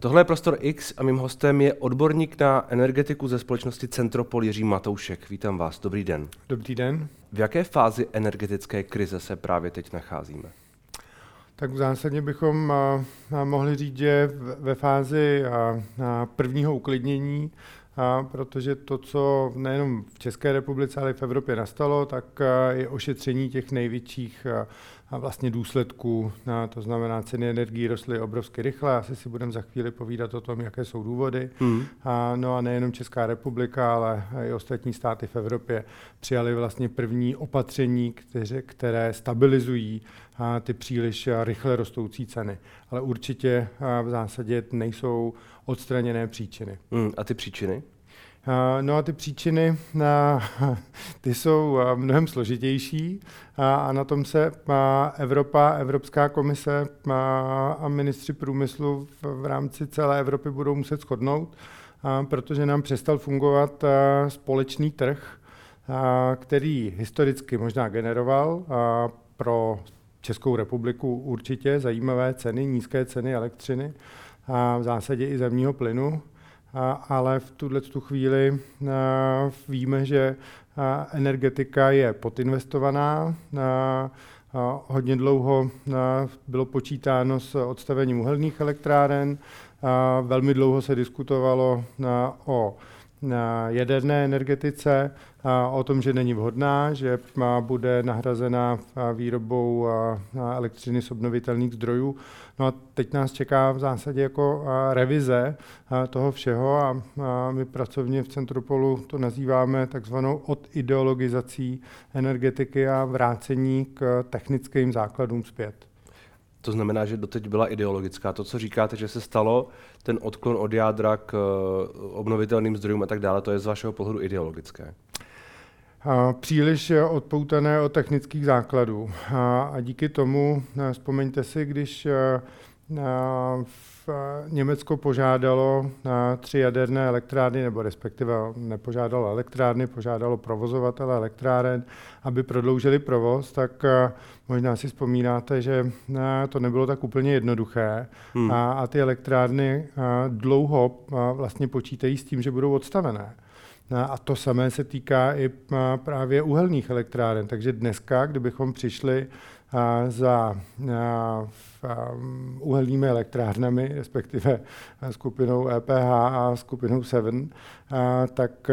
Tohle je Prostor X a mým hostem je odborník na energetiku ze společnosti Centropol Jiří Matoušek. Vítám vás, dobrý den. Dobrý den. V jaké fázi energetické krize se právě teď nacházíme? Tak v zásadě bychom mohli říct, že ve fázi prvního uklidnění, protože to, co nejenom v České republice, ale i v Evropě nastalo, tak je ošetření těch největších a vlastně důsledků, to znamená ceny energií rostly obrovsky rychle, asi si budeme za chvíli povídat o tom, jaké jsou důvody. Mm. A, no a nejenom Česká republika, ale i ostatní státy v Evropě přijali vlastně první opatření, které, které stabilizují a, ty příliš rychle rostoucí ceny. Ale určitě v zásadě nejsou odstraněné příčiny. Mm. A ty příčiny? No a ty příčiny, ty jsou mnohem složitější. A na tom se Evropa, Evropská komise a ministři průmyslu v rámci celé Evropy budou muset shodnout, protože nám přestal fungovat společný trh, který historicky možná generoval pro Českou republiku určitě zajímavé ceny, nízké ceny elektřiny a v zásadě i zemního plynu ale v tuhle tu chvíli víme, že energetika je podinvestovaná. Hodně dlouho bylo počítáno s odstavením uhelných elektráren, velmi dlouho se diskutovalo o jaderné energetice, o tom, že není vhodná, že bude nahrazena výrobou elektřiny z obnovitelných zdrojů. No a teď nás čeká v zásadě jako revize toho všeho a my pracovně v Centropolu to nazýváme takzvanou odideologizací energetiky a vrácení k technickým základům zpět. To znamená, že doteď byla ideologická. To, co říkáte, že se stalo, ten odklon od jádra k eh, obnovitelným zdrojům a tak dále, to je z vašeho pohledu ideologické. Příliš odpoutané od technických základů. A díky tomu, eh, vzpomeňte si, když eh, v Německo požádalo na tři jaderné elektrárny, nebo respektive nepožádalo elektrárny, požádalo provozovatele elektráren, aby prodloužili provoz, tak možná si vzpomínáte, že to nebylo tak úplně jednoduché hmm. a, a ty elektrárny dlouho vlastně počítají s tím, že budou odstavené. A to samé se týká i právě uhelných elektráren. Takže dneska, kdybychom přišli za uhelnými elektrárnami, respektive skupinou EPH a skupinou Seven, tak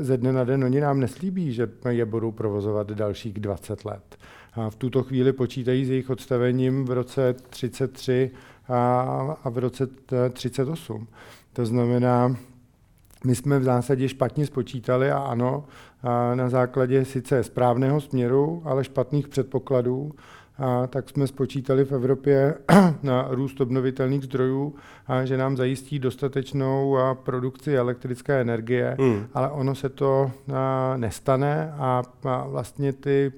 ze dne na den oni nám neslíbí, že je budou provozovat dalších 20 let. A v tuto chvíli počítají s jejich odstavením v roce 33 a v roce 38. To znamená, my jsme v zásadě špatně spočítali a ano, na základě sice správného směru, ale špatných předpokladů, a tak jsme spočítali v Evropě na růst obnovitelných zdrojů, a že nám zajistí dostatečnou produkci elektrické energie, hmm. ale ono se to nestane a vlastně ty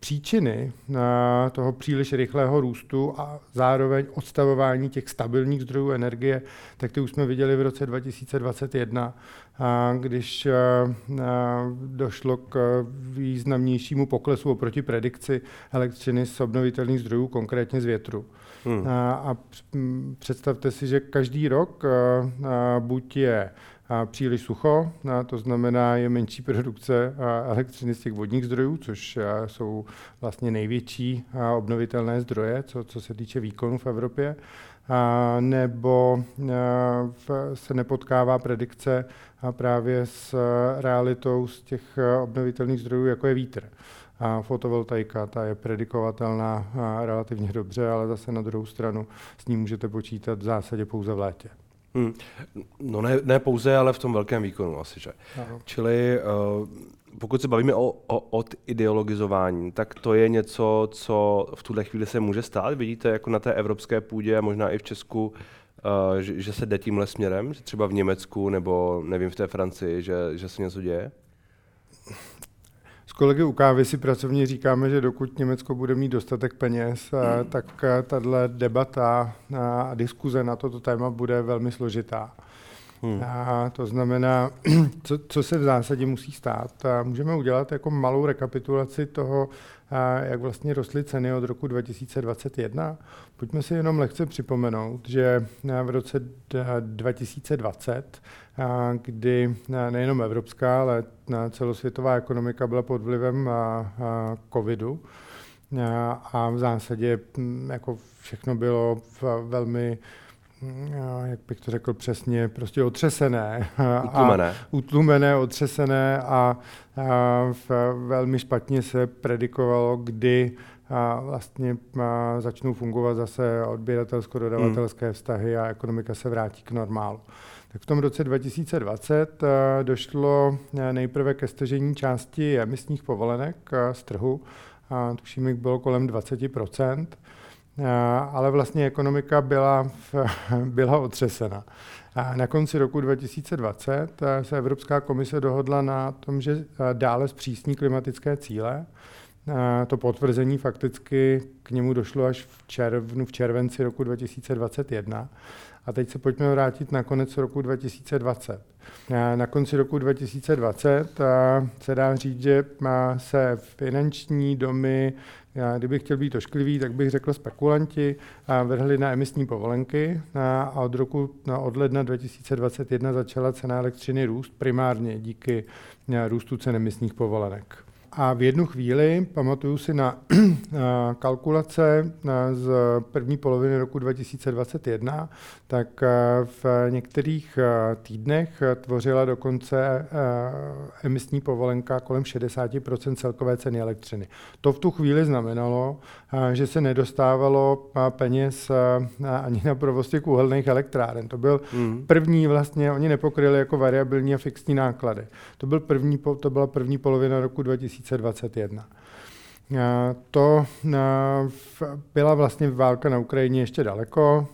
příčiny toho příliš rychlého růstu a zároveň odstavování těch stabilních zdrojů energie, tak ty už jsme viděli v roce 2021, když došlo k významnějšímu poklesu oproti predikci elektřiny z obnovitelných zdrojů, konkrétně z větru. Hmm. A představte si, že každý rok buď je a příliš sucho, a to znamená je menší produkce elektřiny z těch vodních zdrojů, což jsou vlastně největší obnovitelné zdroje, co, co se týče výkonu v Evropě, nebo se nepotkává predikce právě s realitou z těch obnovitelných zdrojů, jako je vítr. A fotovoltaika, ta je predikovatelná relativně dobře, ale zase na druhou stranu s ní můžete počítat v zásadě pouze v létě. Hmm. No ne, ne pouze, ale v tom velkém výkonu asi, že. Aha. Čili uh, pokud se bavíme o, o od ideologizování, tak to je něco, co v tuhle chvíli se může stát. Vidíte jako na té evropské půdě a možná i v Česku, uh, že, že se jde tímhle směrem, že třeba v Německu nebo nevím v té Francii, že, že se něco děje? kolegy u kávy si pracovně říkáme, že dokud Německo bude mít dostatek peněz, hmm. tak tahle debata a diskuze na toto téma bude velmi složitá. Hmm. A to znamená, co, co se v zásadě musí stát. A můžeme udělat jako malou rekapitulaci toho, jak vlastně rostly ceny od roku 2021. Pojďme si jenom lehce připomenout, že v roce 2020, kdy nejenom evropská, ale celosvětová ekonomika byla pod vlivem covidu, a v zásadě jako všechno bylo velmi jak bych to řekl přesně, prostě otřesené. Utlumené. A utlumené, otřesené a, a v, velmi špatně se predikovalo, kdy a vlastně a začnou fungovat zase odběratelsko-dodavatelské hmm. vztahy a ekonomika se vrátí k normálu. Tak v tom roce 2020 došlo nejprve ke stažení části emisních povolenek z trhu, a tuším, jich bylo kolem 20 ale vlastně ekonomika byla, byla otřesena. A na konci roku 2020 se Evropská komise dohodla na tom, že dále zpřísní klimatické cíle. To potvrzení fakticky k němu došlo až v červnu, v červenci roku 2021. A teď se pojďme vrátit na konec roku 2020. Na konci roku 2020 se dá říct, že se finanční domy, já, kdybych chtěl být ošklivý, tak bych řekl spekulanti, vrhli na emisní povolenky a od roku od ledna 2021 začala cena elektřiny růst primárně díky růstu cen emisních povolenek. A v jednu chvíli, pamatuju si na kalkulace z první poloviny roku 2021, tak v některých týdnech tvořila dokonce emisní povolenka kolem 60% celkové ceny elektřiny. To v tu chvíli znamenalo, že se nedostávalo peněz ani na provoz těch uhelných elektráren. To byl mm. první vlastně, oni nepokryli jako variabilní a fixní náklady. To, byl první, to byla první polovina roku 2021. To byla vlastně válka na Ukrajině ještě daleko,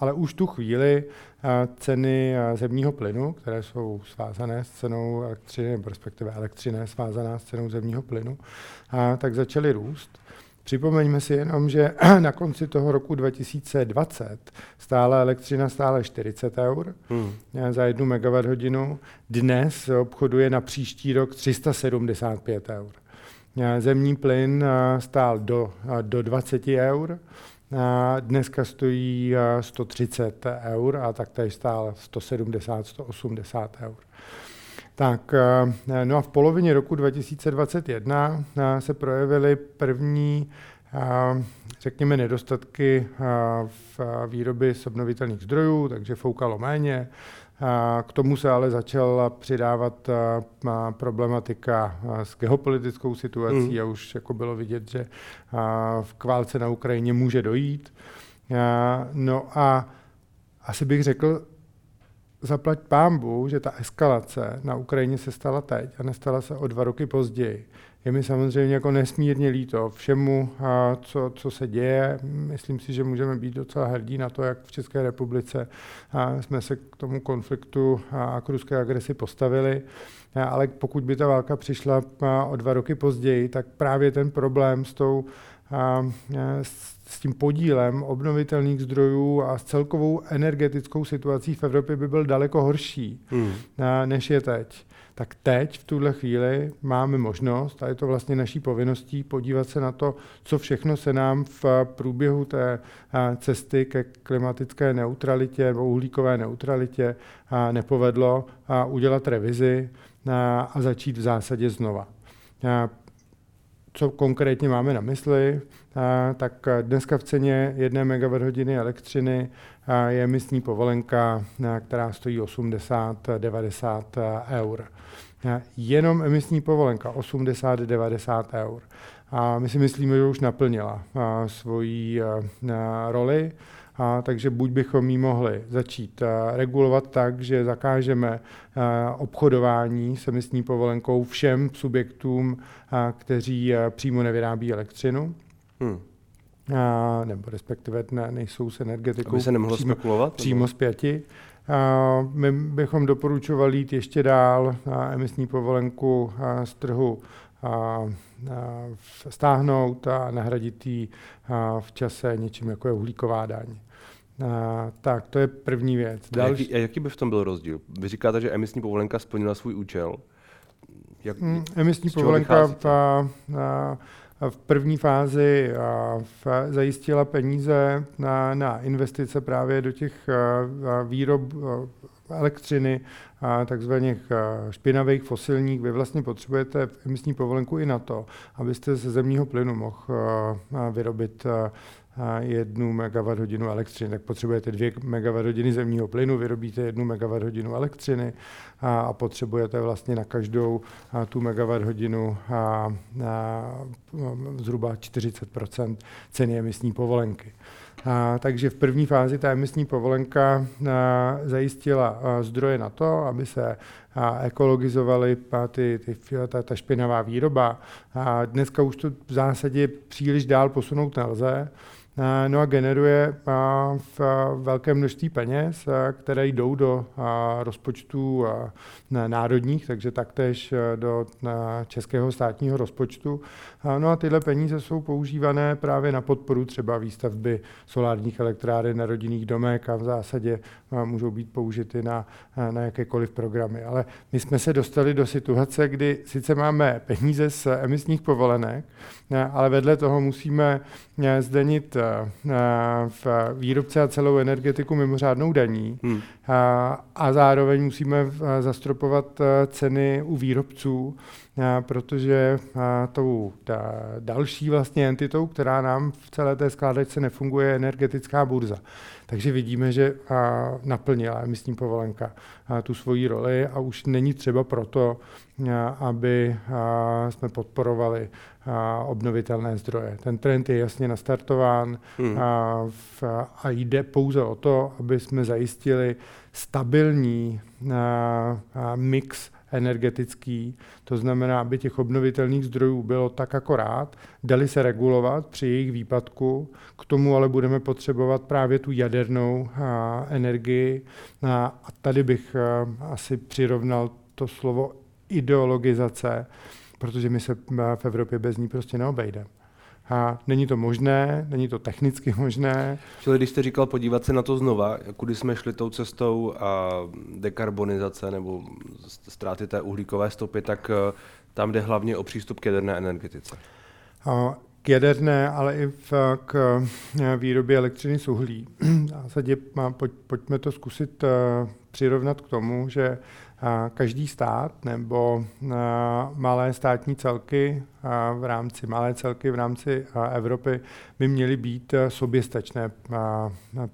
ale už tu chvíli ceny zemního plynu, které jsou svázané s cenou elektřiny, respektive elektřina svázaná s cenou zemního plynu, tak začaly růst. Připomeňme si jenom, že na konci toho roku 2020 stála elektřina stále 40 eur hmm. za jednu megawatt hodinu. Dnes obchoduje na příští rok 375 eur. Zemní plyn stál do, do 20 eur, dneska stojí 130 eur a taktéž stál 170, 180 eur. Tak, eh, no a v polovině roku 2021 eh, se projevily první, eh, řekněme, nedostatky v výrobě z obnovitelných zdrojů, takže foukalo méně. K tomu se ale začala přidávat problematika s geopolitickou situací mm. a už jako bylo vidět, že v kválce na Ukrajině může dojít. No a asi bych řekl, zaplať pámbu, že ta eskalace na Ukrajině se stala teď a nestala se o dva roky později. Je mi samozřejmě jako nesmírně líto všemu, co, co se děje. Myslím si, že můžeme být docela hrdí na to, jak v České republice jsme se k tomu konfliktu a k ruské agresi postavili. Ale pokud by ta válka přišla o dva roky později, tak právě ten problém s tou s s tím podílem obnovitelných zdrojů a s celkovou energetickou situací v Evropě by byl daleko horší, hmm. než je teď. Tak teď, v tuhle chvíli, máme možnost, a je to vlastně naší povinností, podívat se na to, co všechno se nám v průběhu té cesty ke klimatické neutralitě nebo uhlíkové neutralitě nepovedlo, a udělat revizi a začít v zásadě znova co konkrétně máme na mysli, tak dneska v ceně 1 MWh elektřiny je emisní povolenka, která stojí 80-90 eur. Jenom emisní povolenka 80-90 eur. A my si myslíme, že už naplnila svoji roli a, takže buď bychom ji mohli začít a, regulovat tak, že zakážeme a, obchodování s emisní povolenkou všem subjektům, a, kteří a, přímo nevyrábí elektřinu. Hmm. A, nebo respektive ne, nejsou s energetikou Aby se nemohlo přímo, spekulovat, přímo zpěti. A my bychom doporučovali jít ještě dál a emisní povolenku a, z trhu a, a, stáhnout a nahradit ji v čase něčím jako je uhlíková daň. A, tak, to je první věc. Další... A jaký, a jaký by v tom byl rozdíl? Vy říkáte, že emisní povolenka splnila svůj účel. Jak, hmm, emisní povolenka a, a, v první fázi zajistila peníze na, na investice právě do těch výrob elektřiny, takzvaných špinavých fosilních. Vy vlastně potřebujete emisní povolenku i na to, abyste ze zemního plynu mohl vyrobit jednu megawatt hodinu elektřiny, tak potřebujete dvě megawatt hodiny zemního plynu, vyrobíte jednu megawatt hodinu elektřiny a, a potřebujete vlastně na každou a, tu megawatt hodinu a, a, zhruba 40% ceny emisní povolenky. A, takže v první fázi ta emisní povolenka a, zajistila a, zdroje na to, aby se a, ekologizovaly ty, ty, ta, ta špinavá výroba. A dneska už to v zásadě příliš dál posunout nelze. No a generuje v velké množství peněz, které jdou do rozpočtů národních, takže taktéž do českého státního rozpočtu. No a tyhle peníze jsou používané právě na podporu třeba výstavby solárních elektráren na rodinných domech a v zásadě můžou být použity na, na jakékoliv programy. Ale my jsme se dostali do situace, kdy sice máme peníze z emisních povolenek, ale vedle toho musíme zdenit v výrobce a celou energetiku mimořádnou daní hmm. a, a zároveň musíme zastropovat ceny u výrobců, protože tou další vlastně entitou, která nám v celé té skládačce nefunguje, je energetická burza. Takže vidíme, že naplnila emisní povolenka tu svoji roli a už není třeba proto, aby jsme podporovali obnovitelné zdroje. Ten trend je jasně nastartován hmm. a jde pouze o to, aby jsme zajistili stabilní mix energetický, to znamená, aby těch obnovitelných zdrojů bylo tak akorát, dali se regulovat při jejich výpadku, k tomu ale budeme potřebovat právě tu jadernou a, energii. A, a tady bych a, asi přirovnal to slovo ideologizace, protože my se v Evropě bez ní prostě neobejdeme. A není to možné, není to technicky možné. Čili když jste říkal podívat se na to znova, kudy jsme šli tou cestou a dekarbonizace nebo ztráty té uhlíkové stopy, tak eh, tam jde hlavně o přístup k jaderné energetice. A k jaderné, ale i v, k eh, výrobě elektřiny z uhlí. V zásadě pojď, pojďme to zkusit eh, přirovnat k tomu, že každý stát nebo malé státní celky v rámci malé celky v rámci Evropy by měly být soběstačné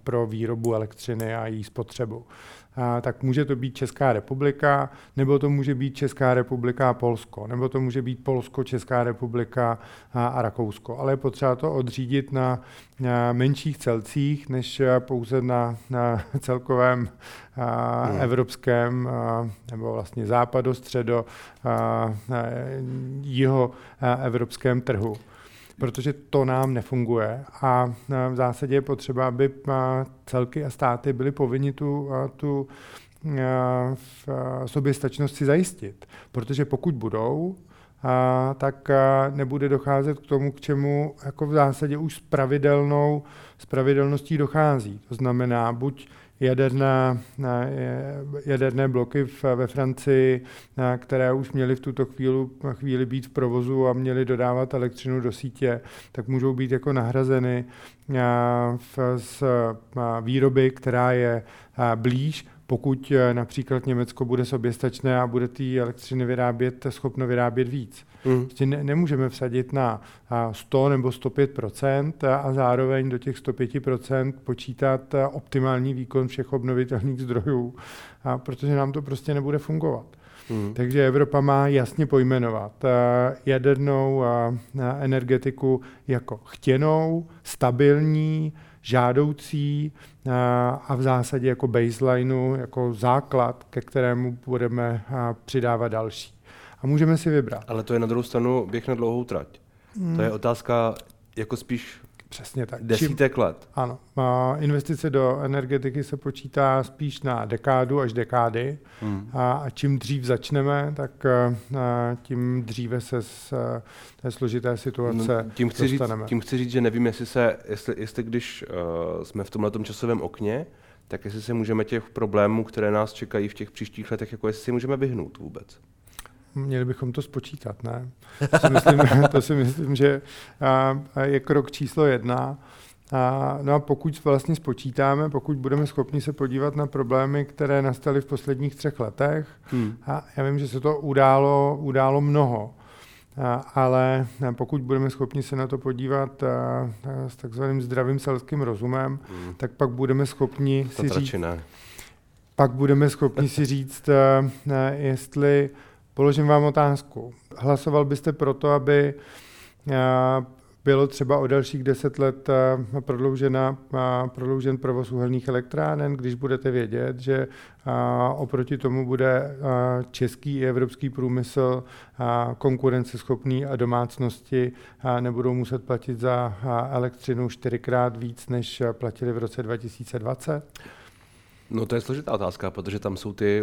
pro výrobu elektřiny a její spotřebu tak může to být Česká republika, nebo to může být Česká republika a Polsko, nebo to může být Polsko, Česká republika a Rakousko. Ale je potřeba to odřídit na, menších celcích, než pouze na, na celkovém hmm. evropském nebo vlastně západo-středo jiho evropském trhu protože to nám nefunguje a v zásadě je potřeba, aby celky a státy byly povinni tu, tu soběstačnost si zajistit. Protože pokud budou, a, tak a nebude docházet k tomu, k čemu jako v zásadě už s pravidelnou, s pravidelností dochází. To znamená, buď jaderná, jaderné bloky ve Francii, které už měly v tuto chvíli, chvíli být v provozu a měly dodávat elektřinu do sítě, tak můžou být jako nahrazeny z výroby, která je blíž pokud eh, například Německo bude soběstačné a bude té elektřiny vyrábět, schopno vyrábět víc. Mm. Prostě ne, nemůžeme vsadit na 100 nebo 105% a zároveň do těch 105% počítat eh, optimální výkon všech obnovitelných zdrojů, a protože nám to prostě nebude fungovat. Hmm. Takže Evropa má jasně pojmenovat eh, jadernou energetiku jako chtěnou, stabilní, žádoucí a v zásadě jako baselineu, jako základ, ke kterému budeme přidávat další. A můžeme si vybrat. Ale to je na druhou stranu běh na dlouhou trať. Hmm. To je otázka jako spíš Přesně tak. Desítek Čím, let. Ano. Investice do energetiky se počítá spíš na dekádu až dekády. Hmm. A čím dřív začneme, tak tím dříve se z té složité situace no, tím chci dostaneme. Říct, tím chci říct, že nevím, jestli, se, jestli, jestli když uh, jsme v tomhle časovém okně, tak jestli se můžeme těch problémů, které nás čekají v těch příštích letech, jako jestli si můžeme vyhnout vůbec. Měli bychom to spočítat, ne? To si myslím, to si myslím že je krok číslo jedna. A, no a pokud vlastně spočítáme, pokud budeme schopni se podívat na problémy, které nastaly v posledních třech letech, hmm. a já vím, že se to událo, událo mnoho, a, ale pokud budeme schopni se na to podívat a, a, s takzvaným zdravým selským rozumem, hmm. tak pak budeme schopni to si říct, pak budeme schopni si říct, a, a, jestli Položím vám otázku. Hlasoval byste proto, aby eh, bylo třeba o dalších deset let eh, prodloužena, eh, prodloužen provoz uhelných elektráren, když budete vědět, že oproti tomu bude český i evropský průmysl konkurenceschopný a domácnosti nebudou muset platit za elektřinu čtyřikrát víc, než platili v roce 2020? No to je složitá otázka, protože tam jsou ty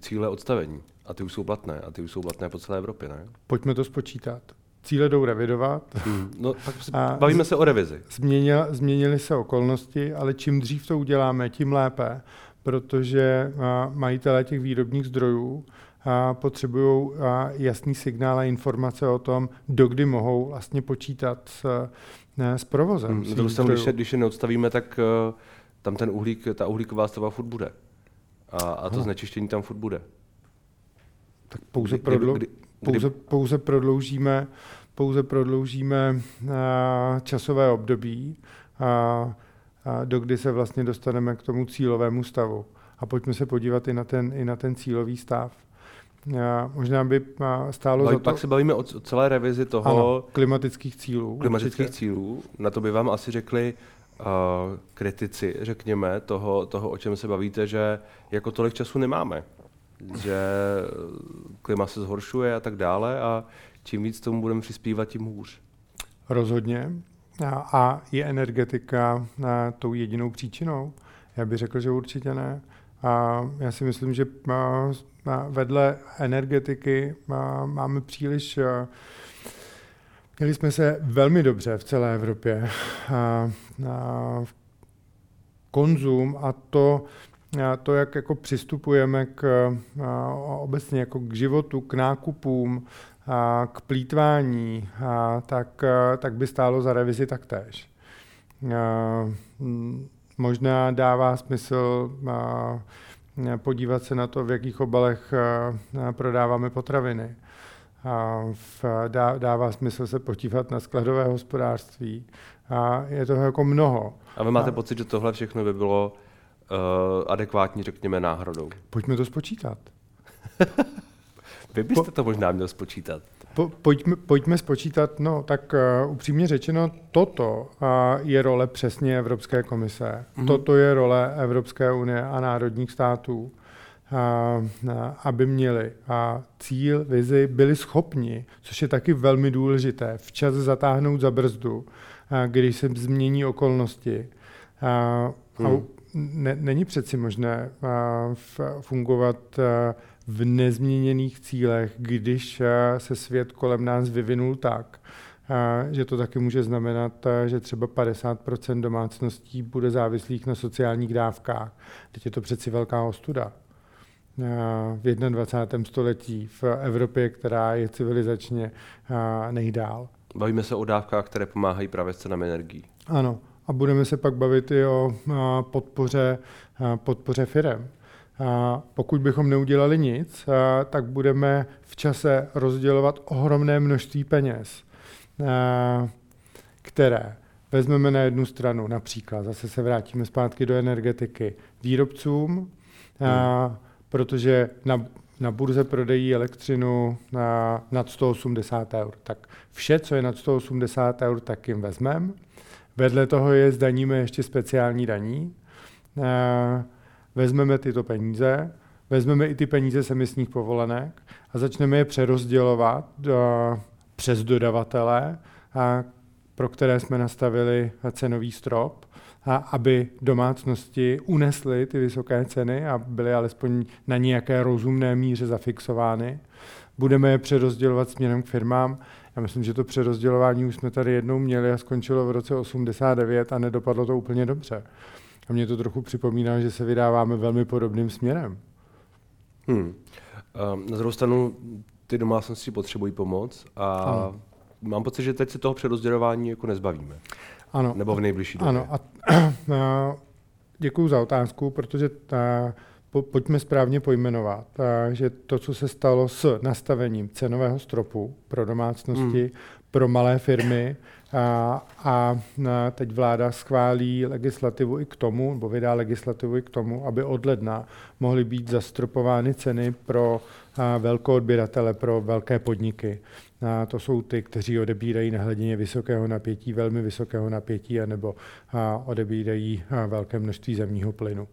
cíle odstavení a ty už jsou platné a ty už jsou platné po celé Evropě, ne? Pojďme to spočítat. Cíle jdou revidovat. Hmm. No, tak a bavíme se o revizi. Změnil, změnily se okolnosti, ale čím dřív to uděláme, tím lépe, protože majitelé těch výrobních zdrojů potřebují jasný signál a informace o tom, dokdy mohou vlastně počítat s, s provozem. Hmm. No, když, se, když je neodstavíme, tak uh, tam ten uhlík, ta uhlíková stava furt bude. A, a to Aha. znečištění tam furt bude. Tak pouze, kdy, prodlou, kdy, kdy, pouze, pouze prodloužíme, pouze prodloužíme uh, časové období, a, a dokdy se vlastně dostaneme k tomu cílovému stavu. A pojďme se podívat i na ten, i na ten cílový stav. A možná by stálo Baví, za to... Pak se bavíme o celé revizi toho... Ano, klimatických cílů. Klimatických určitě. cílů. Na to by vám asi řekli uh, kritici, řekněme, toho, toho, o čem se bavíte, že jako tolik času nemáme. Že klima se zhoršuje a tak dále a čím víc tomu budeme přispívat, tím hůř. Rozhodně. A je energetika tou jedinou příčinou? Já bych řekl, že určitě ne. A já si myslím, že vedle energetiky máme příliš Měli jsme se velmi dobře v celé Evropě. Konzum a to, to, jak jako přistupujeme k, obecně jako k životu, k nákupům, k plítvání, tak, tak by stálo za revizi taktéž. Možná dává smysl podívat se na to, v jakých obalech prodáváme potraviny dává smysl se podívat na skladové hospodářství. A je toho jako mnoho. A vy máte a, pocit, že tohle všechno by bylo uh, adekvátní, řekněme, náhradou? Pojďme to spočítat. vy byste po, to možná měl spočítat. Po, pojďme, pojďme spočítat, no tak uh, upřímně řečeno, toto uh, je role přesně Evropské komise. Mm-hmm. Toto je role Evropské unie a národních států aby měli a cíl, vizi, byli schopni, což je taky velmi důležité, včas zatáhnout za brzdu, když se změní okolnosti. A, hmm. ne, není přeci možné fungovat v nezměněných cílech, když se svět kolem nás vyvinul tak, že to taky může znamenat, že třeba 50% domácností bude závislých na sociálních dávkách. Teď je to přeci velká ostuda v 21. století v Evropě, která je civilizačně nejdál. Bavíme se o dávkách, které pomáhají právě s cenami energií. Ano, a budeme se pak bavit i o podpoře, podpoře firem. Pokud bychom neudělali nic, tak budeme v čase rozdělovat ohromné množství peněz, které vezmeme na jednu stranu, například, zase se vrátíme zpátky do energetiky, výrobcům, hmm protože na, na burze prodejí elektřinu na, nad 180 eur. Tak vše, co je nad 180 eur, tak jim vezmeme. Vedle toho je zdaníme ještě speciální daní. Vezmeme tyto peníze, vezmeme i ty peníze z emisních povolenek a začneme je přerozdělovat do, přes dodavatele pro které jsme nastavili cenový strop, a aby domácnosti unesly ty vysoké ceny a byly alespoň na nějaké rozumné míře zafixovány. Budeme je přerozdělovat směrem k firmám. Já myslím, že to přerozdělování už jsme tady jednou měli a skončilo v roce 89 a nedopadlo to úplně dobře. A mě to trochu připomíná, že se vydáváme velmi podobným směrem. Hmm. Na druhou stranu ty domácnosti potřebují pomoc a ano. mám pocit, že teď se toho přerozdělování jako nezbavíme. Ano. Nebo v nejbližší době. Ano. A, a, děkuji za otázku, protože ta, po, pojďme správně pojmenovat, a, že to, co se stalo s nastavením cenového stropu pro domácnosti, hmm. pro malé firmy, a, a teď vláda schválí legislativu i k tomu, nebo vydá legislativu i k tomu, aby od ledna mohly být zastropovány ceny pro velkou odběratele, pro velké podniky. A to jsou ty, kteří odebírají na hladině vysokého napětí, velmi vysokého napětí, anebo odebírají velké množství zemního plynu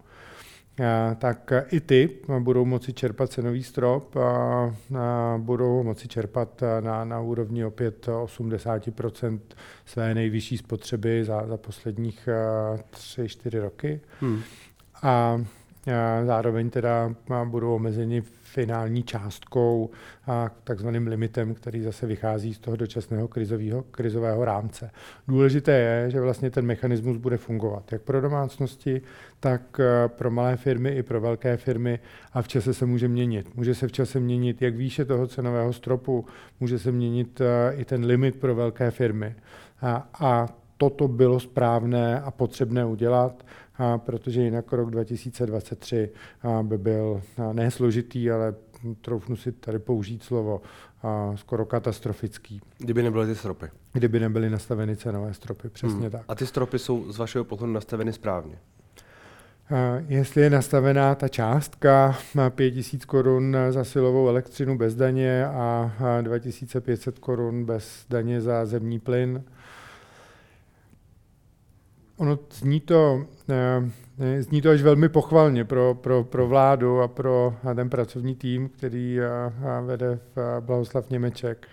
tak i ty budou moci čerpat cenový strop a budou moci čerpat na, na úrovni opět 80% své nejvyšší spotřeby za, za posledních 3-4 roky. Hmm. A zároveň teda budou omezeni finální částkou a takzvaným limitem, který zase vychází z toho dočasného krizového, krizového rámce. Důležité je, že vlastně ten mechanismus bude fungovat jak pro domácnosti, tak eh, pro malé firmy i pro velké firmy a v čase se může měnit. Může se v čase měnit jak výše toho cenového stropu, může se měnit eh, i ten limit pro velké firmy. A, a toto bylo správné a potřebné udělat a protože jinak rok 2023 by byl ne složitý, ale troufnu si tady použít slovo, skoro katastrofický. Kdyby nebyly ty stropy. Kdyby nebyly nastaveny cenové stropy, přesně hmm. tak. A ty stropy jsou z vašeho pohledu nastaveny správně? Jestli je nastavená ta částka na 5000 korun za silovou elektřinu bez daně a 2500 korun bez daně za zemní plyn, Ono zní to, eh, zní to až velmi pochvalně pro, pro, pro vládu a pro ten pracovní tým, který eh, vede v Blahoslav Němeček,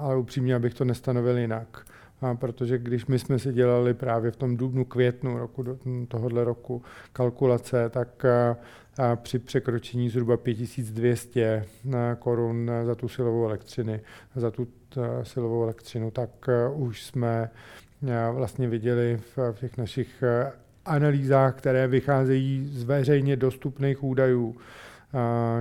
ale upřímně, abych to nestanovil jinak. A protože když my jsme si dělali právě v tom dubnu, květnu roku do, tohohle roku kalkulace, tak a, a při překročení zhruba 5200 korun za tu silovou elektřiny, za tu silovou elektřinu, tak už jsme vlastně viděli v těch našich eh, analýzách, které vycházejí z veřejně dostupných údajů,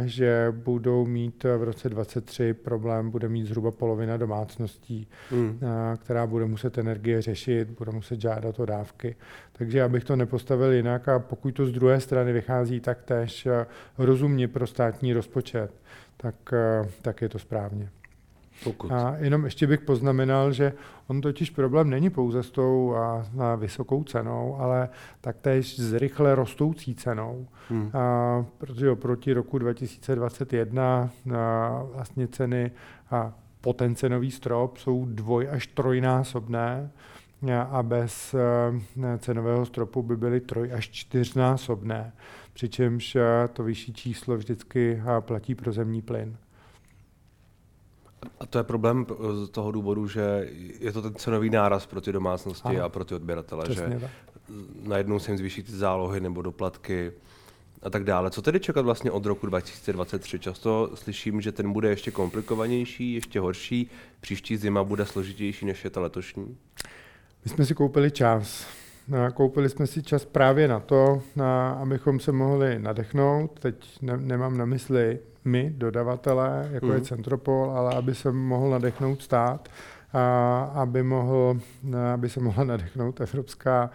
že budou mít v roce 2023 problém, bude mít zhruba polovina domácností, mm. která bude muset energie řešit, bude muset žádat o dávky. Takže abych to nepostavil jinak a pokud to z druhé strany vychází tak tež eh, rozumně pro státní rozpočet, tak, eh, tak je to správně. Pokud. A jenom ještě bych poznamenal, že on totiž problém není pouze s tou a, a vysokou cenou, ale taktéž s rychle rostoucí cenou. Hmm. A, protože oproti roku 2021 a, vlastně ceny a potencenový strop jsou dvoj až trojnásobné a bez cenového stropu by byly troj až čtyřnásobné, přičemž to vyšší číslo vždycky platí pro zemní plyn. A to je problém z toho důvodu, že je to ten cenový náraz pro ty domácnosti ano. a pro ty odběratele, Přesně že tak. najednou se jim zvýší ty zálohy nebo doplatky a tak dále. Co tedy čekat vlastně od roku 2023? Často slyším, že ten bude ještě komplikovanější, ještě horší, příští zima bude složitější než je ta letošní? My jsme si koupili čas. Koupili jsme si čas právě na to, na, abychom se mohli nadechnout. Teď ne, nemám na mysli my, dodavatelé, jako mm. je Centropol, ale aby se mohl nadechnout stát, aby, mohl, aby se mohla nadechnout Evropská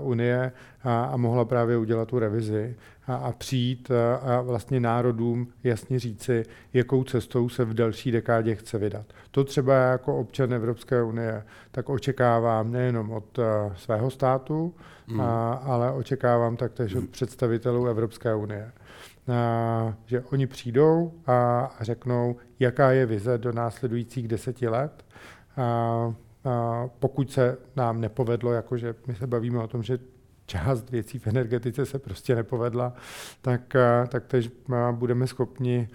unie a, a mohla právě udělat tu revizi a, a přijít a, a vlastně národům jasně říci, jakou cestou se v další dekádě chce vydat. To třeba jako občan Evropské unie tak očekávám nejenom od svého státu, mm. a, ale očekávám taktéž od představitelů Evropské unie že oni přijdou a řeknou, jaká je vize do následujících deseti let. A, a pokud se nám nepovedlo, jakože my se bavíme o tom, že část věcí v energetice se prostě nepovedla, tak, tak tež budeme schopni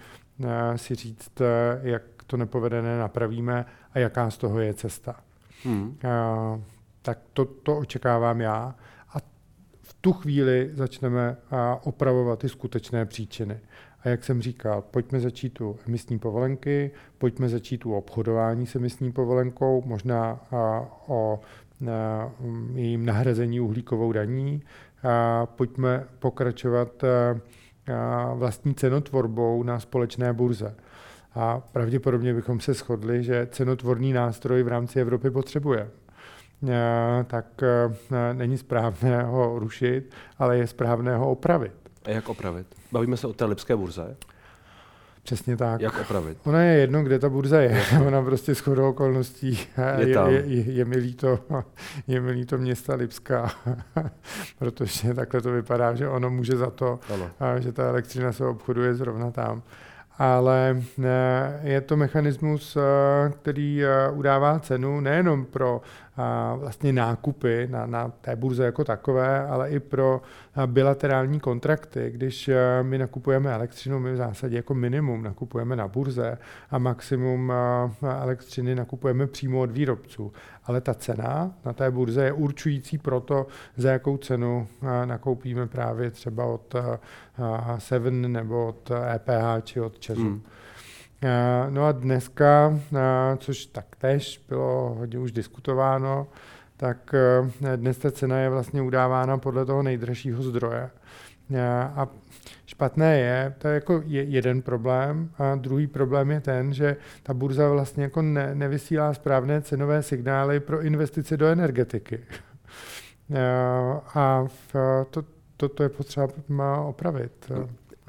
si říct, jak to nepovedené napravíme a jaká z toho je cesta. hmm. tak to, to očekávám já. A v tu chvíli začneme opravovat ty skutečné příčiny. A jak jsem říkal, pojďme začít u emisní povolenky, pojďme začít u obchodování s emisní povolenkou, možná o jejím nahrazení uhlíkovou daní. A pojďme pokračovat vlastní cenotvorbou na společné burze. A pravděpodobně bychom se shodli, že cenotvorný nástroj v rámci Evropy potřebuje. Tak není správné ho rušit, ale je správné ho opravit. A jak opravit? Bavíme se o té Lipské burze? Přesně tak. Jak opravit? Ona je jedno, kde ta burza je. Ona prostě s chodou okolností je, je, je, je, je, mi líto, je mi líto města Lipská, protože takhle to vypadá, že ono může za to, ano. že ta elektřina se obchoduje zrovna tam ale eh, je to mechanismus, eh, který eh, udává cenu nejenom pro vlastně nákupy na, na té burze jako takové, ale i pro bilaterální kontrakty. Když my nakupujeme elektřinu, my v zásadě jako minimum nakupujeme na burze a maximum elektřiny nakupujeme přímo od výrobců. Ale ta cena na té burze je určující pro to, za jakou cenu nakoupíme právě třeba od Seven nebo od EPH či od Česu. Hmm. No a dneska, což taktéž bylo hodně už diskutováno, tak e, dnes ta cena je vlastně udávána podle toho nejdražšího zdroje. A špatné je, to je jako jeden problém. A druhý problém je ten, že ta burza vlastně jako ne, nevysílá správné cenové signály pro investice do energetiky. A to, to, to je potřeba opravit.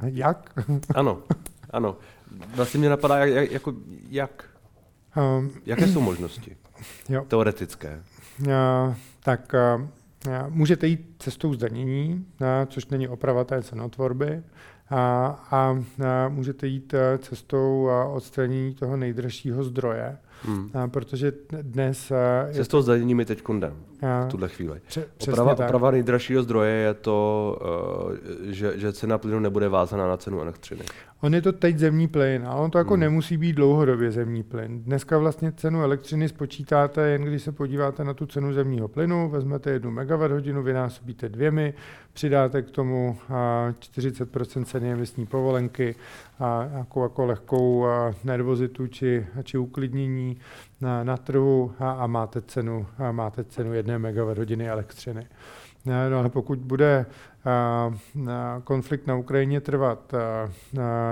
Jak? Ano, ano. Vlastně mě napadá, jak, jako, jak, um, jaké jsou možnosti jo. teoretické? Uh, tak uh, můžete jít cestou zdanění, uh, což není oprava té cenotvorby, a, a, a můžete jít cestou odstranění toho nejdražšího zdroje, Hmm. A protože dnes... Se toho zdanění mi teď kundem v tuhle chvíli. Pře- oprava, oprava nejdražšího zdroje je to, uh, že, že cena plynu nebude vázaná na cenu elektřiny. On je to teď zemní plyn, ale on to jako hmm. nemusí být dlouhodobě zemní plyn. Dneska vlastně cenu elektřiny spočítáte, jen když se podíváte na tu cenu zemního plynu, vezmete jednu MWh, vynásobíte dvěmi, přidáte k tomu 40% ceny emisní povolenky a jako, jako lehkou nervozitu či, či uklidnění na, na trhu a, a máte cenu, a máte cenu jedné MWh elektřiny. No ale pokud bude konflikt na Ukrajině trvat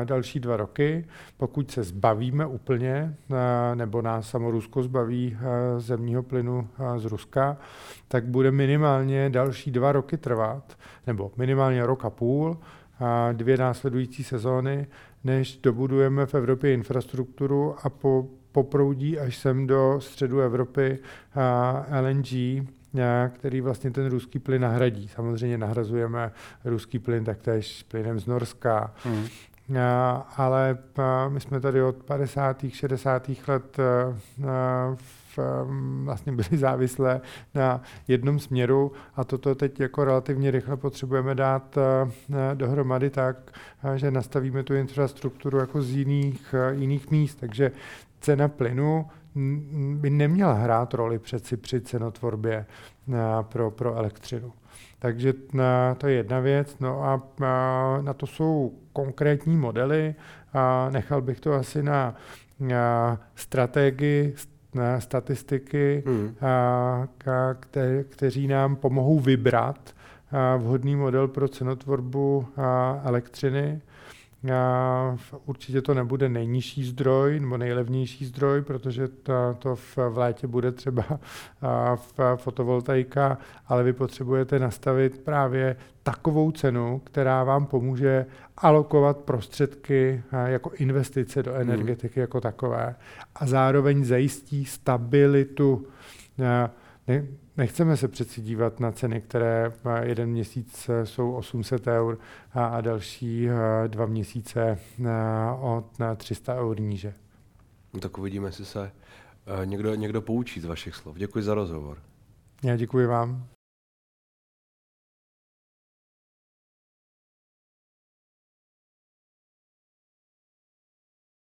další dva roky, pokud se zbavíme úplně, nebo nás samo Rusko zbaví zemního plynu z Ruska, tak bude minimálně další dva roky trvat, nebo minimálně rok a půl, dvě následující sezóny, než dobudujeme v Evropě infrastrukturu a po, poproudí až sem do středu Evropy LNG, který vlastně ten ruský plyn nahradí. Samozřejmě nahrazujeme ruský plyn taktéž plynem z Norska. Hmm. Ale my jsme tady od 50. 60. let vlastně byli závislé na jednom směru a toto teď jako relativně rychle potřebujeme dát dohromady tak, že nastavíme tu infrastrukturu jako z jiných, jiných míst. Takže cena plynu by neměla hrát roli přeci při cenotvorbě pro, pro elektřinu. Takže to je jedna věc. No a na to jsou konkrétní modely. A nechal bych to asi na strategii, na statistiky, hmm. kte, kteří nám pomohou vybrat vhodný model pro cenotvorbu elektřiny. Určitě to nebude nejnižší zdroj nebo nejlevnější zdroj, protože to, to v, v létě bude třeba v fotovoltaika, ale vy potřebujete nastavit právě takovou cenu, která vám pomůže alokovat prostředky jako investice do hmm. energetiky jako takové a zároveň zajistí stabilitu ne, nechceme se přeci dívat na ceny, které jeden měsíc jsou 800 eur a, další dva měsíce od na 300 eur níže. No tak uvidíme, jestli se někdo, někdo poučí z vašich slov. Děkuji za rozhovor. Já děkuji vám.